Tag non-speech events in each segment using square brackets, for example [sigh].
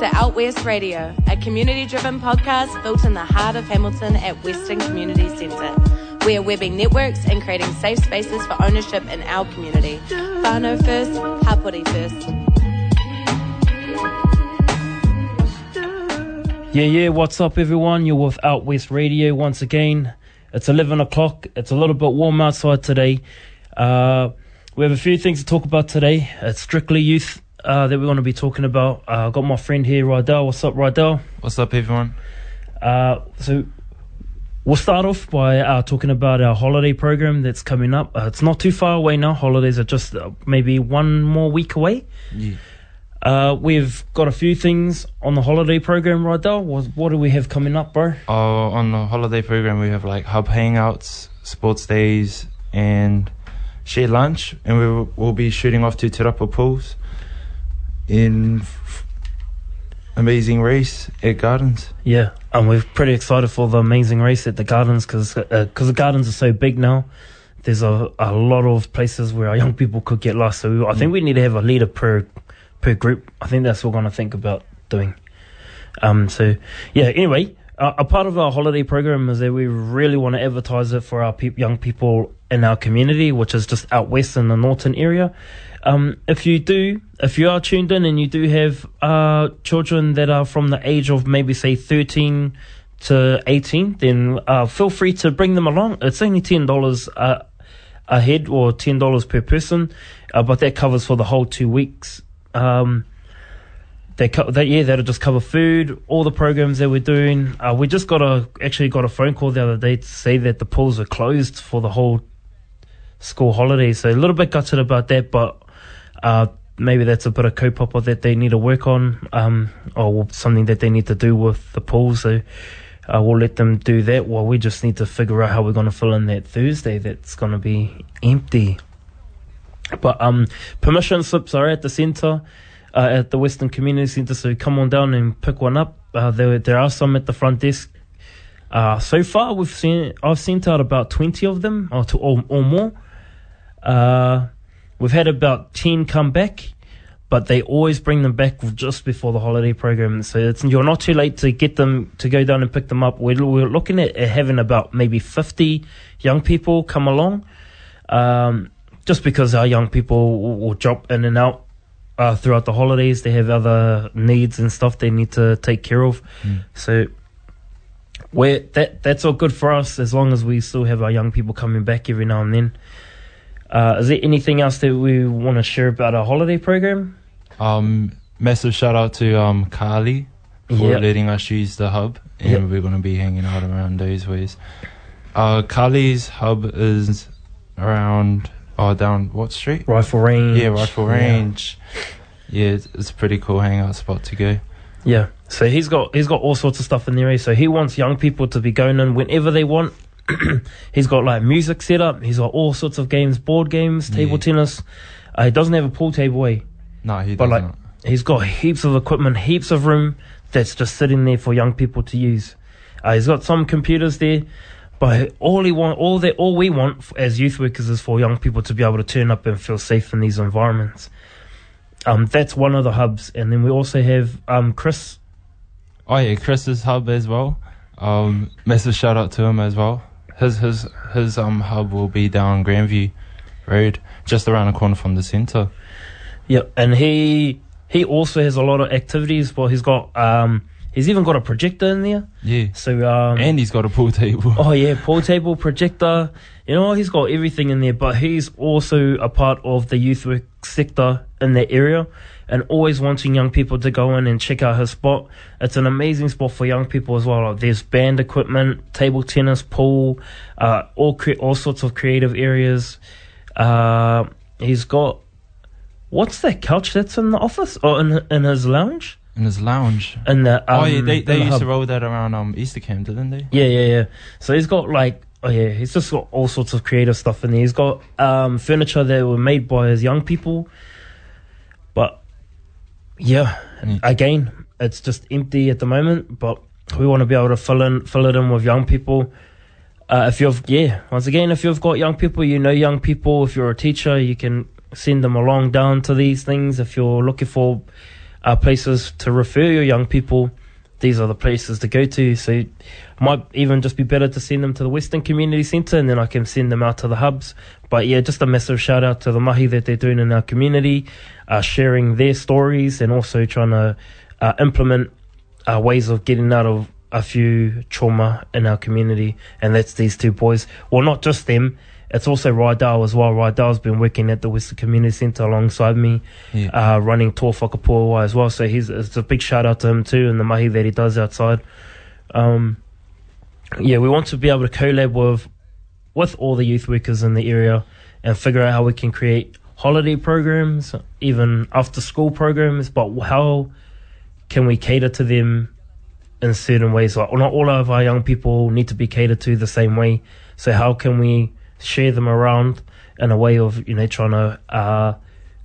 to Out West Radio, a community driven podcast built in the heart of Hamilton at Western Community Centre. We are webbing networks and creating safe spaces for ownership in our community. Whānau first, Hapori first. Yeah, yeah, what's up, everyone? You're with Out West Radio once again. It's 11 o'clock. It's a little bit warm outside today. Uh, we have a few things to talk about today. It's strictly youth uh, that we're going to be talking about. Uh, I've got my friend here, Rydell. What's up, Rydell? What's up, everyone? Uh, so we'll start off by uh, talking about our holiday program that's coming up. Uh, it's not too far away now. Holidays are just uh, maybe one more week away. Yeah. Uh, we've got a few things on the holiday program, Rydell. What, what do we have coming up, bro? Uh, on the holiday program, we have like hub hangouts, sports days, and share lunch. And we will we'll be shooting off to Te Rapa Pools in amazing race at Gardens. Yeah, and we're pretty excited for the amazing race at the Gardens because the Gardens are so big now. There's a, a lot of places where our young people could get lost. So I think we need to have a leader per per group. I think that's what we're going to think about doing. Um. So yeah. Anyway, uh, a part of our holiday program is that we really want to advertise it for our pe- young people in our community, which is just out west in the Norton area. Um, if you do, if you are tuned in and you do have uh, children that are from the age of maybe say 13 to 18, then uh, feel free to bring them along. It's only $10 uh, a head or $10 per person, uh, but that covers for the whole two weeks. Um, they co- that yeah, that'll just cover food, all the programs that we're doing. Uh, we just got a actually got a phone call the other day to say that the pools are closed for the whole school holiday. So a little bit gutted about that, but uh, maybe that's a bit of kaupapa that they need to work on, um, or something that they need to do with the pool. So uh, we'll let them do that. While we just need to figure out how we're going to fill in that Thursday that's going to be empty. But um, permission slips are at the centre, uh, at the Western Community Centre. So come on down and pick one up. Uh, there there are some at the front desk. Uh, so far, we've seen I've sent out about twenty of them, or to, or, or more. Uh, we've had about ten come back, but they always bring them back just before the holiday program. So it's, you're not too late to get them to go down and pick them up. We're, we're looking at having about maybe fifty young people come along. Um, just because our young people will, will drop in and out uh, throughout the holidays, they have other needs and stuff they need to take care of. So we're, that that's all good for us as long as we still have our young people coming back every now and then. Uh, is there anything else that we want to share about our holiday program? Um, massive shout out to um Carly for Yep. letting us use the hub, and Yep. we're going to be hanging out around those ways. Uh, Carly's hub is around oh down what street? Rifle range. Yeah, Rifle Range. Yeah, it's, it's a pretty cool hangout spot to go. Yeah. So he's got he's got all sorts of stuff in there. eh? So he wants young people to be going in whenever they want. [clears throat] he's got like music set up. He's got all sorts of games, board games, table Yeah. tennis. Uh, he doesn't have a pool table. Eh? No, he But doesn't. like, he's got heaps of equipment, heaps of room that's just sitting there for young people to use. Uh, he's got some computers there, but all he want, all that, all we want as youth workers is for young people to be able to turn up and feel safe in these environments. Um, that's one of the hubs, and then we also have um Chris. Oh yeah, Chris's hub as well. Um, massive shout out to him as well. His his his um hub will be down Grandview Road, just around the corner from the centre. Yep, and he he also has a lot of activities. Well, he's got um he's even got a projector in there. Yeah, So um and he's got a pool table. Oh yeah, pool table, projector. You know, he's got everything in there, but he's also a part of the youth work sector in that area and always wanting young people to go in and check out his spot. It's an amazing spot for young people as well. There's band equipment, table tennis, pool, uh, all cre- all sorts of creative areas. Uh, he's got what's that couch that's in the office or in in his lounge? in his lounge. In the um, oh yeah, they they the used hub. to roll that around um Easter camp, didn't they? Yeah, yeah, yeah. So he's got like, oh yeah, he's just got all sorts of creative stuff in there. He's got um, furniture that were made by his young people, yeah, Mm. again, it's just empty at the moment. But we want to be able to fill in, fill it in with young people. Uh, if you've, yeah, once again, if you've got young people, you know young people. If you're a teacher, you can send them along down to these things. If you're looking for uh, places to refer your young people, these are the places to go to. So it might even just be better to send them to the Western Community Centre and then I can send them out to the hubs. But yeah, just a massive shout out to the mahi that they're doing in our community, uh, sharing their stories and also trying to uh, implement uh, ways of getting out of a few trauma in our community. And that's these two boys. Well, not just them. It's also Rydell as well. Rydell's been working at the Western Community Centre alongside me Yeah. uh, running Tour Whakapua as well. So he's it's a big shout out to him too and the mahi that he does outside. Um, yeah, we want to be able to collab with with all the youth workers in the area and figure out how we can create holiday programs, even after school programs. But how can we cater to them in certain ways? Like not all of our young people need to be catered to the same way. So how can we share them around in a way of you know trying to uh,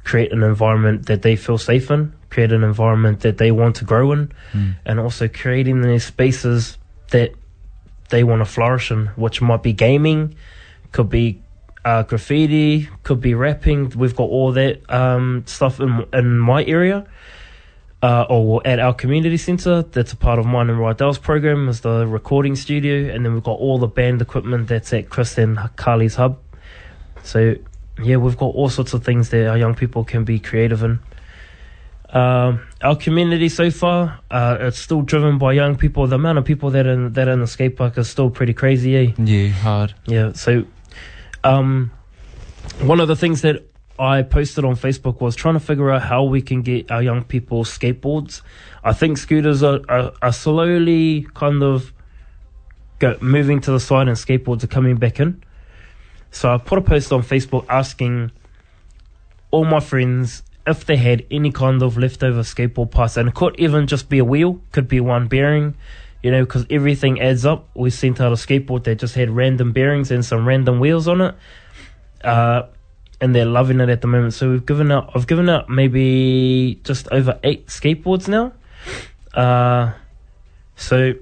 create an environment that they feel safe in, create an environment that they want to grow in, and also creating these spaces that they want to flourish in, which might be gaming, could be uh, graffiti, could be rapping. We've got all that um, stuff in in my area. Uh, or at our community centre, that's a part of mine and Rydell's program, is the recording studio, and then we've got all the band equipment that's at Chris and Carly's hub. So, yeah, we've got all sorts of things that our young people can be creative in. Um, our community so far, uh, it's still driven by young people. The amount of people that are in, that are in the skate park is still pretty crazy, eh? Yeah, hard. Yeah. So, um, one of the things that I posted on Facebook was trying to figure out how we can get our young people skateboards. I think scooters are, are, are slowly kind of go, moving to the side and skateboards are coming back in. So I put a post on Facebook asking all my friends if they had any kind of leftover skateboard parts, and it could even just be a wheel, could be one bearing, you know, because everything adds up. We sent out a skateboard that just had random bearings and some random wheels on it, uh, and they're loving it at the moment. So we've given out, I've given out maybe just over eight skateboards now. Uh, so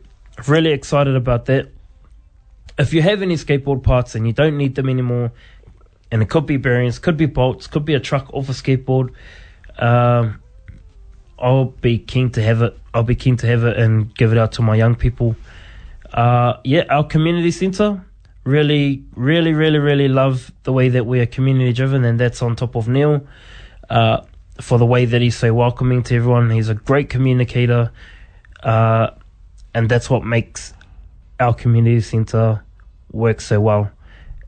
really excited about that. If you have any skateboard parts and you don't need them anymore, and it could be bearings, could be bolts, could be a truck off a skateboard. Um, I'll be keen to have it. I'll be keen to have it and give it out to my young people. Uh, yeah, our community centre really, really, really, really love the way that we are community driven, and that's on top of Neil. Uh, for the way that he's so welcoming to everyone, he's a great communicator, uh, and that's what makes our community centre work so well.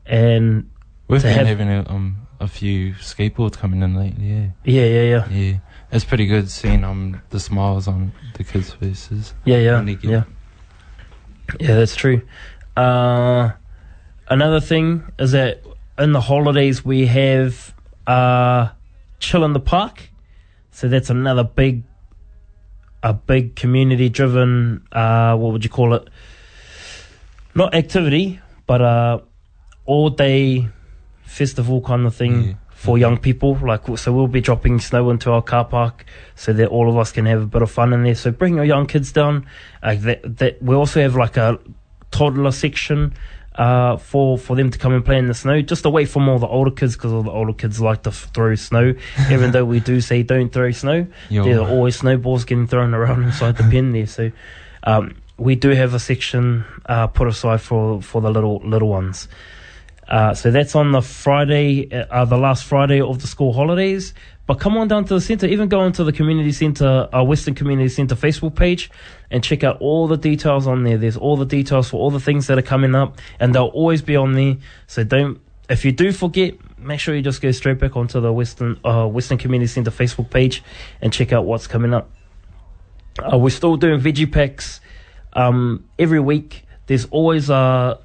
And We've been have- having a, um a few skateboards coming in lately. Yeah, yeah, yeah, yeah. yeah. It's pretty good seeing um the smiles on the kids' faces. Yeah, yeah, when they get- yeah. Yeah, that's true. Uh, another thing is that in the holidays we have uh, chill in the park. So that's another big, a big community-driven. Uh, what would you call it? Not activity, but uh, all-day festival kind of thing Yeah. for young people. Like, so we'll be dropping snow into our car park so that all of us can have a bit of fun in there. So bring your young kids down. Uh, that, that we also have like a toddler section uh, for for them to come and play in the snow, just away from all the older kids because all the older kids like to f- throw snow. [laughs] Even though we do say don't throw snow, Yo. there are always snowballs getting thrown around inside the pen there. So um, we do have a section uh, put aside for for the little little ones. Uh, so that's on the Friday, uh, the last Friday of the school holidays. But come on down to the centre, even go into the community centre, uh, Western Community Centre Facebook page and check out all the details on there. There's all the details for all the things that are coming up and they'll always be on there. So don't, if you do forget, make sure you just go straight back onto the Western, uh, Western Community Centre Facebook page and check out what's coming up. Uh, we're still doing veggie packs um, every week. There's always a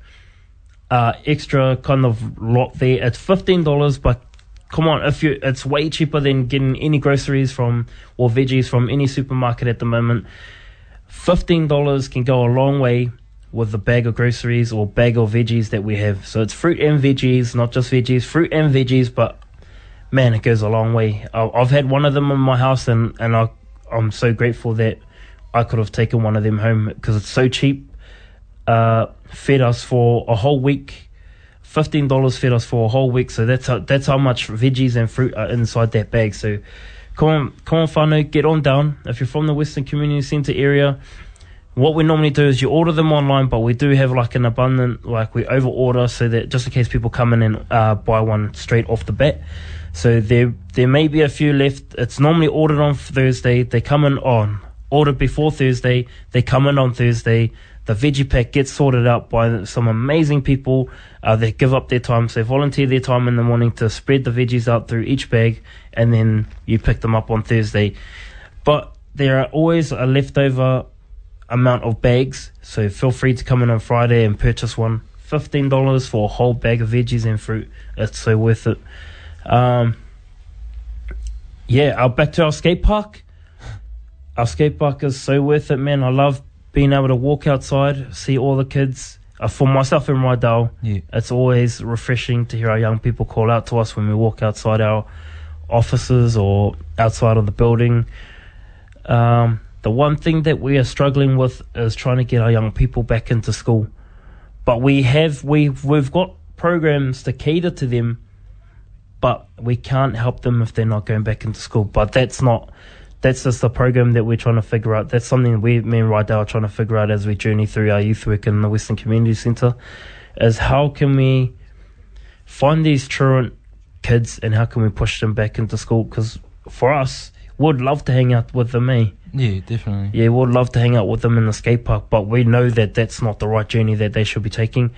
uh, extra kind of lot there. It's fifteen dollars, but come on, if you, it's way cheaper than getting any groceries from or veggies from any supermarket at the moment. Fifteen dollars can go a long way with the bag of groceries or bag of veggies that we have. So it's fruit and veggies, not just veggies, fruit and veggies, but man, it goes a long way. I've had one of them in my house, and and I I'm so grateful that I could have taken one of them home because it's so cheap. Uh, fed us for a whole week. Fifteen dollars fed us for a whole week, so that's how that's how much veggies and fruit are inside that bag. So, come on, come on, whānau, get on down. If you're from the Western Community Centre area, what we normally do is you order them online, but we do have like an abundant, like we over order so that just in case people come in and uh, buy one straight off the bat. So there there may be a few left. It's normally ordered on Thursday. They come in on ordered before Thursday. They come in on Thursday. The veggie pack gets sorted out by some amazing people. Uh, they give up their time, so they volunteer their time in the morning to spread the veggies out through each bag, and then you pick them up on Thursday. But there are always a leftover amount of bags, so feel free to come in on Friday and purchase one. Fifteen dollars for a whole bag of veggies and fruit. It's so worth it. Um, yeah, our back to our skate park. Our skate park is so worth it, man. I love being able to walk outside, see all the kids. Uh, for myself and Rydell, Yeah. it's always refreshing to hear our young people call out to us when we walk outside our offices or outside of the building. Um, the one thing that we are struggling with is trying to get our young people back into school. But we have we we've got programs to cater to them, but we can't help them if they're not going back into school. But that's not that's just the program that we're trying to figure out. That's something we me and Rydell are trying to figure out as we journey through our youth work in the Western Community Centre is how can we find these truant kids and how can we push them back into school? Because for us, we'd love to hang out with them, eh? Yeah, definitely. Yeah, we'd love to hang out with them in the skate park, but we know that that's not the right journey that they should be taking.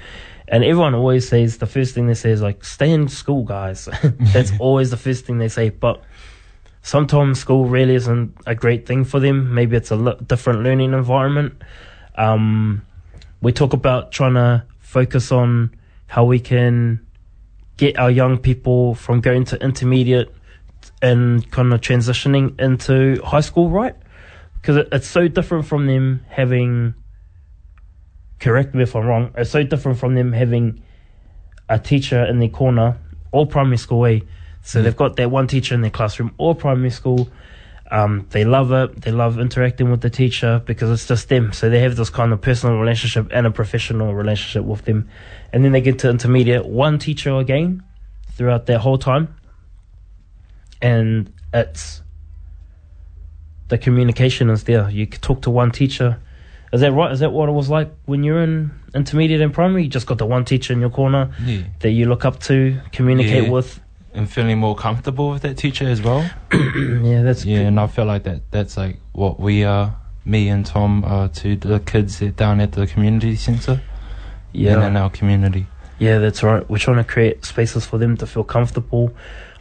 And everyone always says the first thing they say is like, "Stay in school, guys." [laughs] that's [laughs] always the first thing they say. But sometimes school really isn't a great thing for them. Maybe it's a different learning environment. Um, we talk about trying to focus on how we can get our young people from going to intermediate and kind of transitioning into high school right because it, it's so different from them having correct me if i'm wrong it's so different from them having a teacher in their corner all primary school way so Yeah. they've got that one teacher in their classroom or primary school um, they love it they love interacting with the teacher because it's just them so they have this kind of personal relationship and a professional relationship with them and then they get to intermediate one teacher again throughout their whole time and it's the communication is there. You could talk to one teacher. Is that right? Is that what it was like when you were in intermediate and primary? You just got the one teacher in your corner Yeah. that you look up to, communicate Yeah. with. And feeling more comfortable with that teacher as well. [coughs] yeah, that's Yeah, good. and I feel like that that's like what we are, me and Tom are to the kids that down at the community centre. yeah. And in our community. Yeah, that's right. We're trying to create spaces for them to feel comfortable.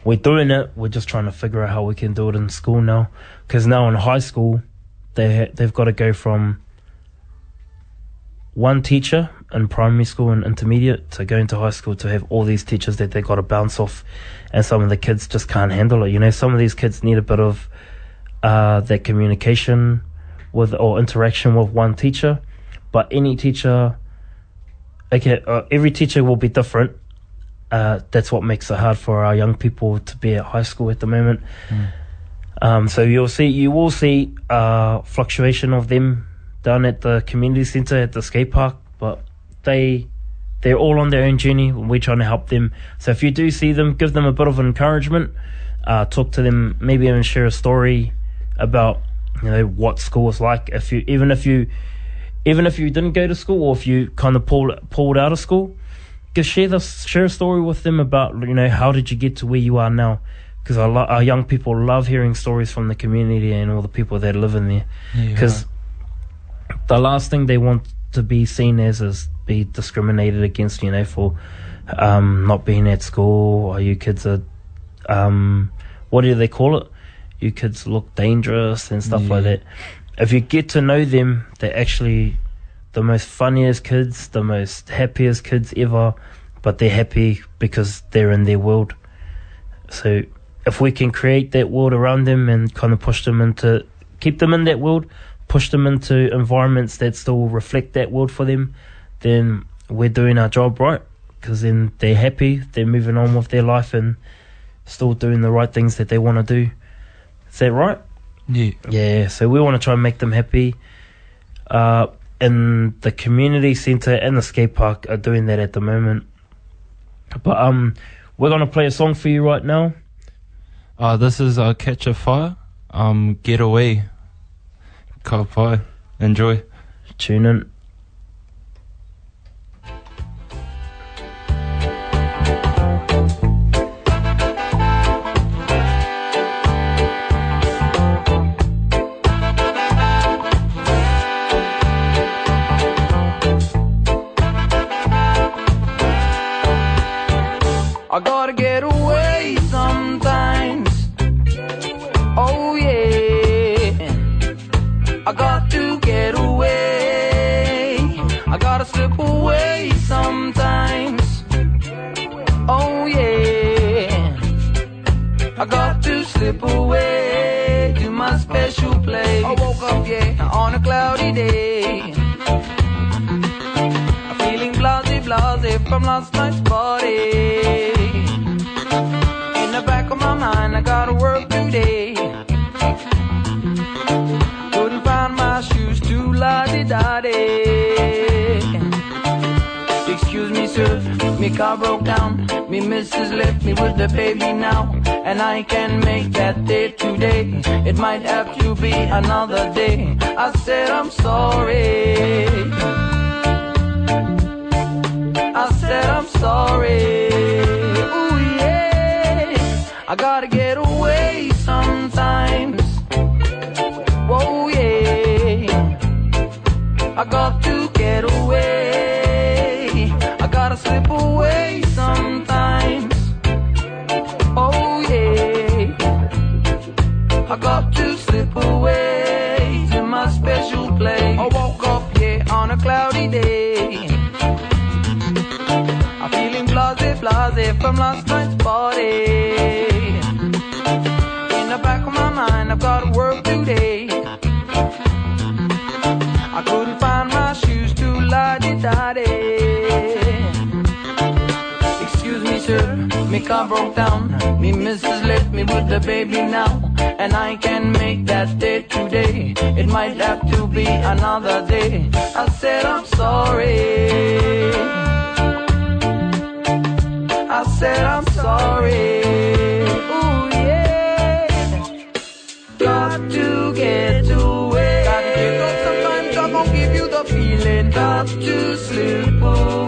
We're doing it. We're just trying to figure out how we can do it in school now. Because now in high school, they ha- they've got to go from one teacher in primary school and intermediate to go into high school to have all these teachers that they got to bounce off, and some of the kids just can't handle it. You know, some of these kids need a bit of uh, that communication with or interaction with one teacher, but any teacher okay, uh, every teacher will be different. Uh, that's what makes it hard for our young people to be at high school at the moment. Um, so you'll see, you will see uh, fluctuation of them down at the community centre at the skate park, they they're all on their own journey. and We're trying to help them. So if you do see them, give them a bit of encouragement. Uh, talk to them, maybe even share a story about you know what school is like. If you even if you even if you didn't go to school or if you kind of pulled pulled out of school, just share this share a story with them about you know how did you get to where you are now because our, lo- our young people love hearing stories from the community and all the people that live in there Yeah, because the last thing they want to be seen as is be discriminated against you know for um, not being at school or you kids are um, what do they call it? You kids look dangerous and stuff like that. If you get to know them they're actually the most funniest kids the most happiest kids ever but they're happy because they're in their world. So if we can create that world around them and kind of push them into, keep them in that world, push them into environments that still reflect that world for them, then we're doing our job right. Because then they're happy, they're moving on with their life and still doing the right things that they want to do. Is that right? Yeah. Yeah, so we want to try and make them happy. Uh, and the community centre and the skate park are doing that at the moment. But um, we're gonna play a song for you right now. Uh, this is uh, Catch a Fire. Um, Get Away. Ka pai. Enjoy. Tune in. I gotta get away sometimes. Oh yeah. I got to get away. I gotta slip away sometimes. Oh yeah. I got to slip away to my special place. I woke up, yeah, on a cloudy day. I'm feeling blasé, blasé from last night's party. Mind, I gotta work today. Couldn't find my shoes to la di da Excuse me, sir, me car broke down. Me missus left me with the baby now. And I can make that day today. It might have to be another day. I said I'm sorry. I said I'm sorry. Ooh yeah. I gotta I got to get away. I gotta slip away sometimes. Oh yeah. I got to slip away to my special place. I woke up yeah on a cloudy day. I'm feeling blasé, blasé from last night's party. In the back of my mind, I've got work car broke down. Me missus left me with the baby now. And I can make that day today. It might have to be another day. I said I'm sorry. I said I'm sorry. Ooh yeah. Got to get away. To sometimes. I'm give you the feeling. Got to slip away. Oh.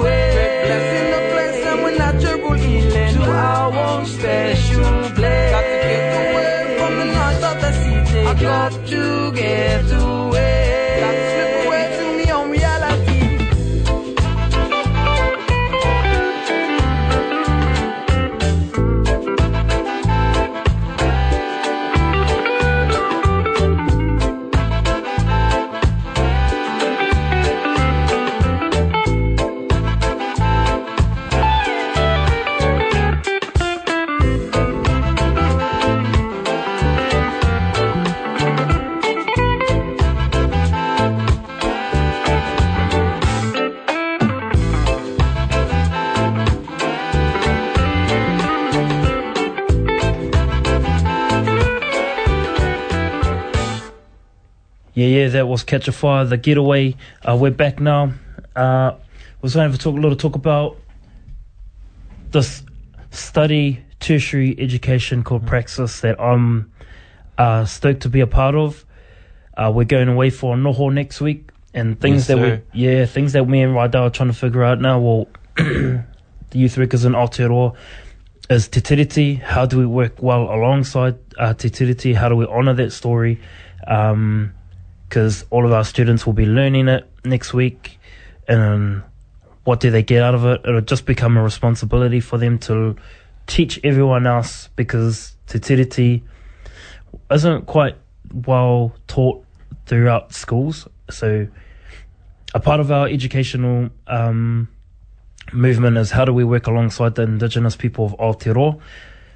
Yeah, yeah, that was Catch a Fire, the getaway. Uh, we're back now. Uh, we're going to talk a little talk about this study tertiary education called Praxis that I'm uh, stoked to be a part of. Uh, we're going away for Noho next week, and things Yes, that sir. we yeah things that me and Rydell are trying to figure out now. Well, [clears throat] the youth workers in Aotearoa is Te Tiriti. How do we work well alongside uh, Te Tiriti? How do we honour that story? Um, because all of our students will be learning it next week. And what do they get out of it? It'll just become a responsibility for them to teach everyone else because Te Tiriti isn't quite well taught throughout schools. So a part of our educational um, movement is how do we work alongside the indigenous people of Aotearoa.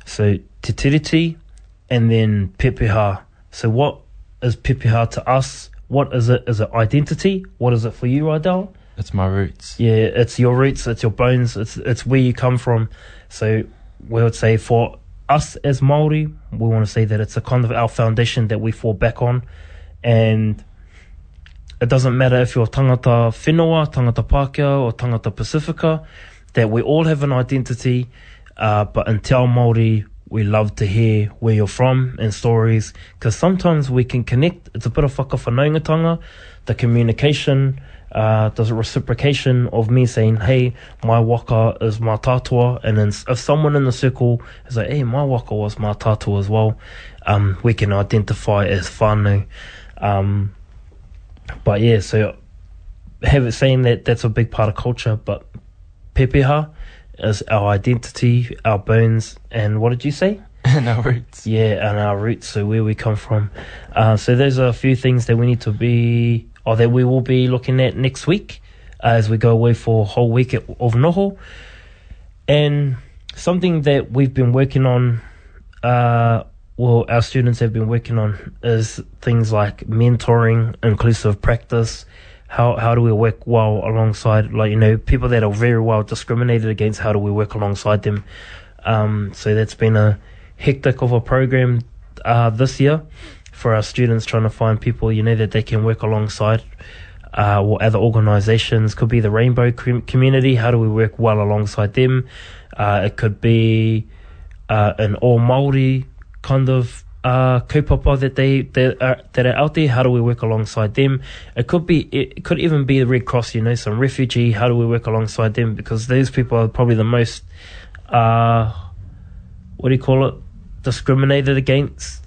So Te Tiriti and then Pepeha. So what is Pepeha to us? What is it? Is it identity? What is it for you, Rydell? It's my roots. Yeah, it's your roots, it's your bones, it's it's where you come from. So we would say for us as Maori, we want to say that it's a kind of our foundation that we fall back on, and it doesn't matter if you're tangata whenua, tangata Pākehā, or tangata Pacifica, that we all have an identity. Uh, but in Te Ao Māori, we love to hear where you're from and stories, because sometimes we can connect. It's a bit of whakawhanaungatanga, the communication, uh, the a reciprocation of me saying, hey, my waka is my tatua. And then if someone in the circle is like, hey, my waka was my tatua as well, um, we can identify as whānau. Um, but yeah, so have it saying that that's a big part of culture, but pepeha is our identity, our bones, and what did you say? [laughs] and our roots. Yeah, and our roots, so where we come from. Uh, so those are a few things that we need to be, or that we will be looking at next week uh, as we go away for a whole week of noho. And something that we've been working on, uh, well, our students have been working on is things like mentoring, inclusive practice. How how do we work well alongside, like you know, people that are very well discriminated against? How do we work alongside them? Um, so that's been a hectic of a program uh, this year for our students, trying to find people you know that they can work alongside. Uh, or other organizations could be the rainbow com- community. How do we work well alongside them? Uh, it could be uh, an all Maori kind of uh, kaupapa that they that are, that are out there. How do we work alongside them? It could be it could even be the Red Cross. You know, some refugee. How do we work alongside them? Because these people are probably the most uh, what do you call it? Discriminated against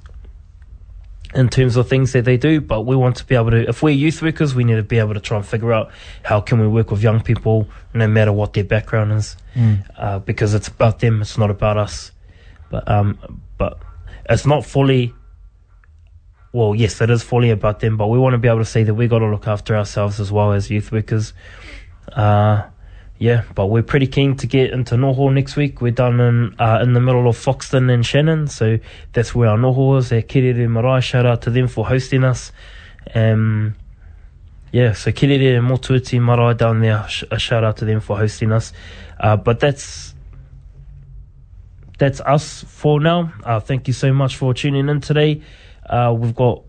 in terms of things that they do, but we want to be able to, if we're youth workers, we need to be able to try and figure out how can we work with young people, no matter what their background is, uh, because it's about them, it's not about us. But um, but it's not fully. Well, yes, it is fully about them, but we want to be able to say that we got to look after ourselves as well as youth workers. Uh, yeah, but we're pretty keen to get into Noho next week. We're done in uh, in the middle of Foxton and Shannon, so that's where our Noho is. At Kirere Marae, shout out to them for hosting us. Um, yeah, so Kirere and Motuiti Marae down there, sh- a shout out to them for hosting us. Uh, but that's that's us for now. Uh, thank you so much for tuning in today. Uh, we've got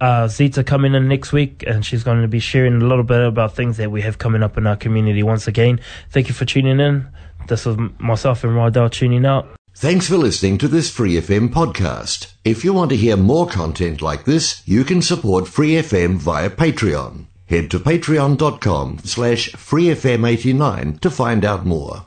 uh, Zita coming in next week, and she's going to be sharing a little bit about things that we have coming up in our community. Once again, thank you for tuning in. This is myself and Rydell tuning out. Thanks for listening to this Free FM podcast. If you want to hear more content like this, you can support Free FM via Patreon. Head to patreon.com slash freefm89 to find out more.